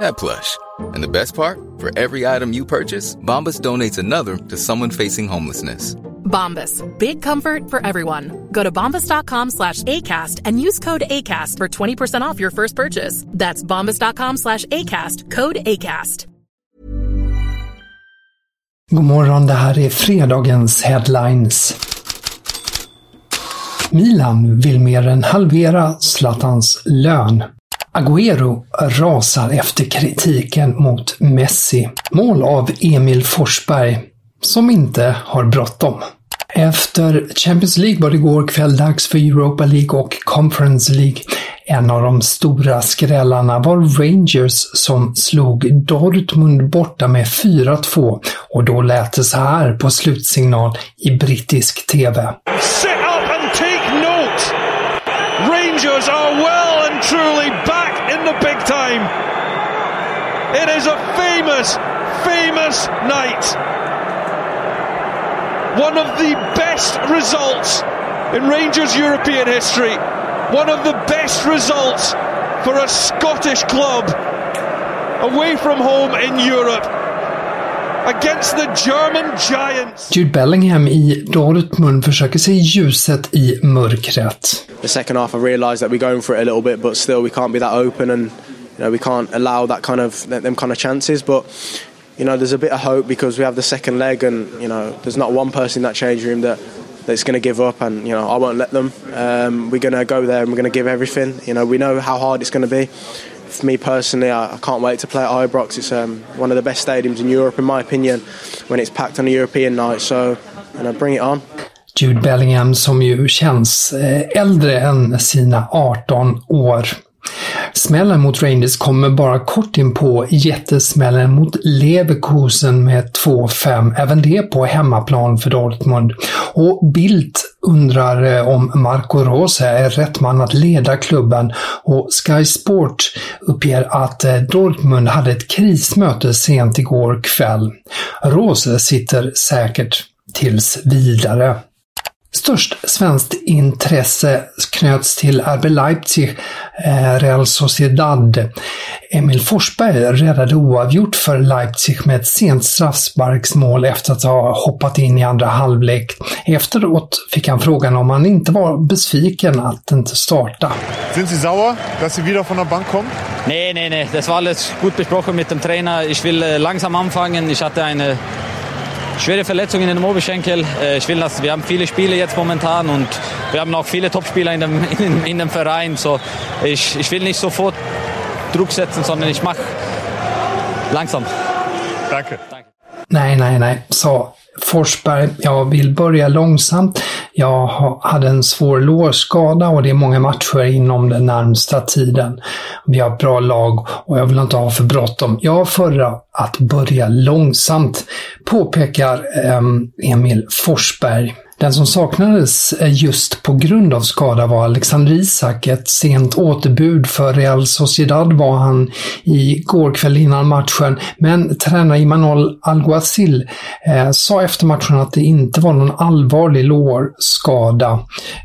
that plush. And the best part? For every item you purchase, Bombas donates another to someone facing homelessness. Bombas. Big comfort for everyone. Go to bombas.com slash ACAST and use code ACAST for 20% off your first purchase. That's bombas.com slash ACAST. Code ACAST. God morgon, det här är fredagens headlines. Milan vill mer än halvera Zlatans lön. Agüero rasar efter kritiken mot Messi. Mål av Emil Forsberg, som inte har bråttom. Efter Champions League var det igår kväll dags för Europa League och Conference League. En av de stora skrällarna var Rangers som slog Dortmund borta med 4-2 och då lät det så här på slutsignal i brittisk TV. Sit up and take note! Rangers is a famous, famous night. One of the best results in Rangers European history. One of the best results for a Scottish club away from home in Europe against the German Giants. Jude Bellingham i Dortmund försöker se ljuset i mörkret. The second half I realised that we're going for it a little bit but still we can't be that open and you know we can't allow that kind of them kind of chances but you know there's a bit of hope because we have the second leg and you know there's not one person in that change room that that's going to give up and you know I won't let them. Um, we're going to go there and we're going to give everything. You know we know how hard it's going to be. For me personally I, I can't wait to play at Ibrox. It's um, one of the best stadiums in Europe in my opinion when it's packed on a European night. So you know, bring it on. Jude Bellingham som ju känns eh, äldre än sina 18 år. Smällen mot Rangers kommer bara kort in på jättesmällen mot Leverkusen med 2-5, även det på hemmaplan för Dortmund. Och Bildt undrar eh, om Marco Rose är rätt man att leda klubben och Sky Sport uppger att eh, Dortmund hade ett krismöte sent igår kväll. Rose sitter säkert tills vidare. Störst svenskt intresse knöts till RB Leipzig, eh, Real Sociedad. Emil Forsberg räddade oavgjort för Leipzig med ett sent straffsparksmål efter att ha hoppat in i andra halvlek. Efteråt fick han frågan om han inte var besviken att inte starta. Sind Sie sauer, dass Sie wieder von der Bank kommen? Nee, nee, nee. Das war alles gut besprochen mit dem Trainer. Ich will äh, langsam anfangen. Ich hatte eine schwere Verletzung in den Oberschenkel. Äh, Ich will das, wir haben viele Spiele jetzt momentan und wir haben auch viele Topspieler in dem, in, in dem Verein. So, ich, ich will nicht sofort Druck setzen, sondern ich mache langsam. Danke. Nej, nej, nej, sa Forsberg. Jag vill börja långsamt. Jag hade en svår lårskada och det är många matcher inom den närmsta tiden. Vi har ett bra lag och jag vill inte ha för bråttom. Jag har förra att börja långsamt, påpekar ehm, Emil Forsberg. Den som saknades just på grund av skada var Alexander Isak. Ett sent återbud för Real Sociedad var han i går kväll innan matchen, men tränare Imanol Alguacil eh, sa efter matchen att det inte var någon allvarlig lårskada.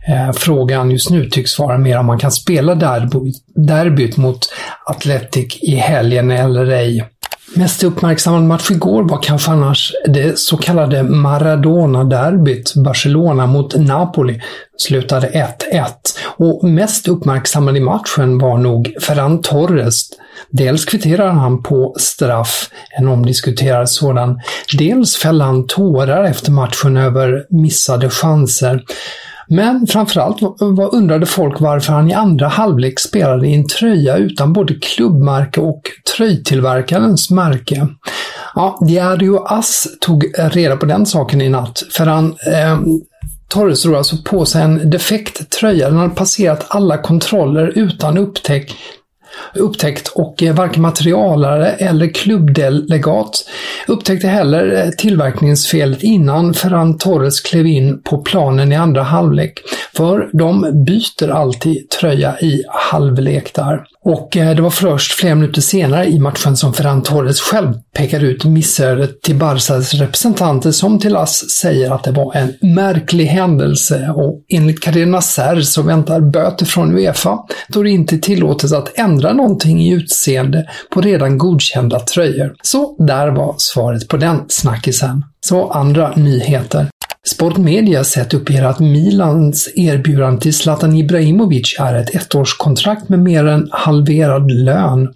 Eh, frågan just nu tycks vara mer om man kan spela derbyt, derbyt mot Athletic i helgen eller ej. Mest uppmärksammad match igår var kanske annars det så kallade Maradona-derbyt. Barcelona mot Napoli slutade 1-1. Och mest uppmärksammad i matchen var nog Ferran Torres. Dels kvitterar han på straff, en omdiskuterad sådan. Dels fäller han tårar efter matchen över missade chanser. Men framförallt undrade folk varför han i andra halvlek spelade i en tröja utan både klubbmärke och tröjtillverkarens märke. Ja, Diario Ass tog reda på den saken i natt, för han eh, Torres drog alltså på sig en defekt tröja. Den hade passerat alla kontroller utan upptäck upptäckt och eh, varken materialare eller klubbdelegat upptäckte heller eh, tillverkningsfelet innan Ferran Torres klev in på planen i andra halvlek. För de byter alltid tröja i halvlek där. Och eh, det var först flera minuter senare i matchen som Ferran Torres själv pekade ut missödet till Barsas representanter som till Ass säger att det var en märklig händelse och enligt Carina Ser så väntar böter från Uefa då det inte tillåtet att ändra någonting i utseende på redan godkända tröjor. Så där var svaret på den snackisen. Så andra nyheter. Sportmedia sett uppger att Milans erbjudande till Zlatan Ibrahimovic är ett ettårskontrakt med mer än halverad lön.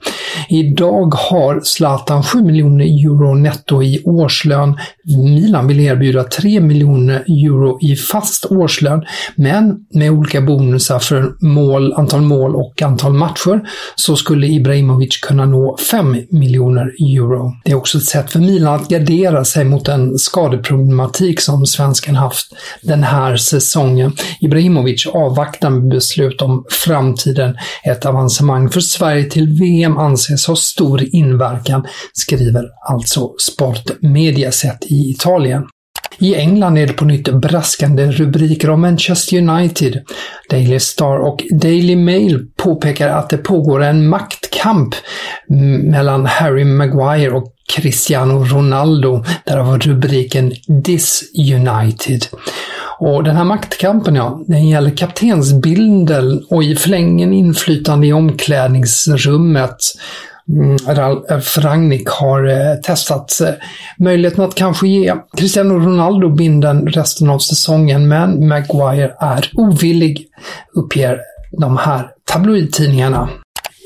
Idag har Zlatan 7 miljoner euro netto i årslön. Milan vill erbjuda 3 miljoner euro i fast årslön, men med olika bonusar för mål, antal mål och antal matcher så skulle Ibrahimovic kunna nå 5 miljoner euro. Det är också ett sätt för Milan att gardera sig mot den skadeproblematik som svensken haft den här säsongen. Ibrahimovic avvaktar med beslut om framtiden. Ett avancemang för Sverige till VM anses ha stor inverkan, skriver alltså Sportmediaset i Italien. I England är det på nytt braskande rubriker om Manchester United. Daily Star och Daily Mail påpekar att det pågår en maktkamp mellan Harry Maguire och Cristiano Ronaldo. Därav rubriken This United. Och den här maktkampen, ja, den gäller kaptensbilden och i förlängningen inflytande i omklädningsrummet. Mm, Ralf eh, Rangnick har eh, testat eh, möjligheten att kanske ge Cristiano Ronaldo binden resten av säsongen, men Maguire är ovillig, uppger de här tabloidtidningarna.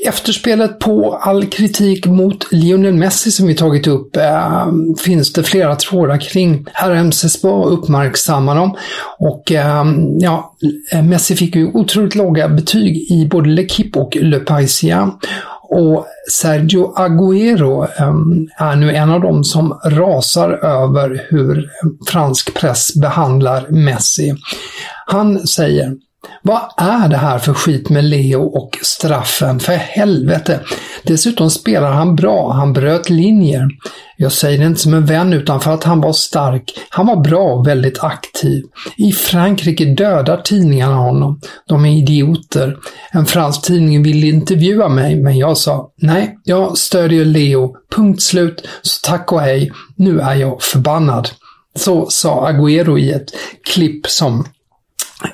Efterspelet på all kritik mot Lionel Messi som vi tagit upp äh, finns det flera trådar kring. RMC Spa uppmärksammar dem och äh, ja, Messi fick ju otroligt låga betyg i både L'Equipe och Le Parisien. Och Sergio Agüero äh, är nu en av dem som rasar över hur fransk press behandlar Messi. Han säger vad är det här för skit med Leo och straffen? För helvete! Dessutom spelar han bra, han bröt linjer. Jag säger det inte som en vän utan för att han var stark. Han var bra och väldigt aktiv. I Frankrike dödar tidningarna honom. De är idioter. En fransk tidning ville intervjua mig, men jag sa nej, jag stödjer Leo. Punkt slut. Så tack och hej. Nu är jag förbannad. Så sa Agüero i ett klipp som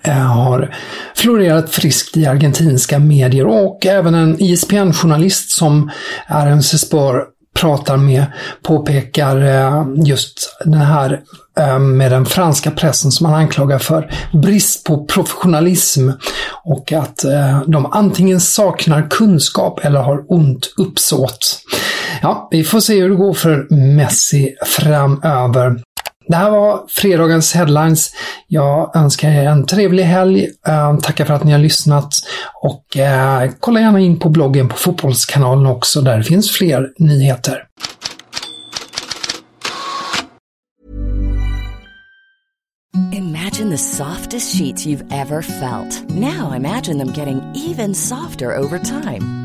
Eh, har florerat friskt i argentinska medier och även en ISPN-journalist som RMC en Spör pratar med påpekar eh, just den här eh, med den franska pressen som han anklagar för brist på professionalism och att de antingen saknar kunskap eller har ont uppsåt. Ja, vi får se hur det går för Messi framöver. Det här var fredagens headlines. Jag önskar er en trevlig helg. Eh, tackar för att ni har lyssnat och eh, kolla gärna in på bloggen på Fotbollskanalen också. Där finns fler nyheter. Imagine the softest sheets you've ever felt. Now imagine them getting even softer over time.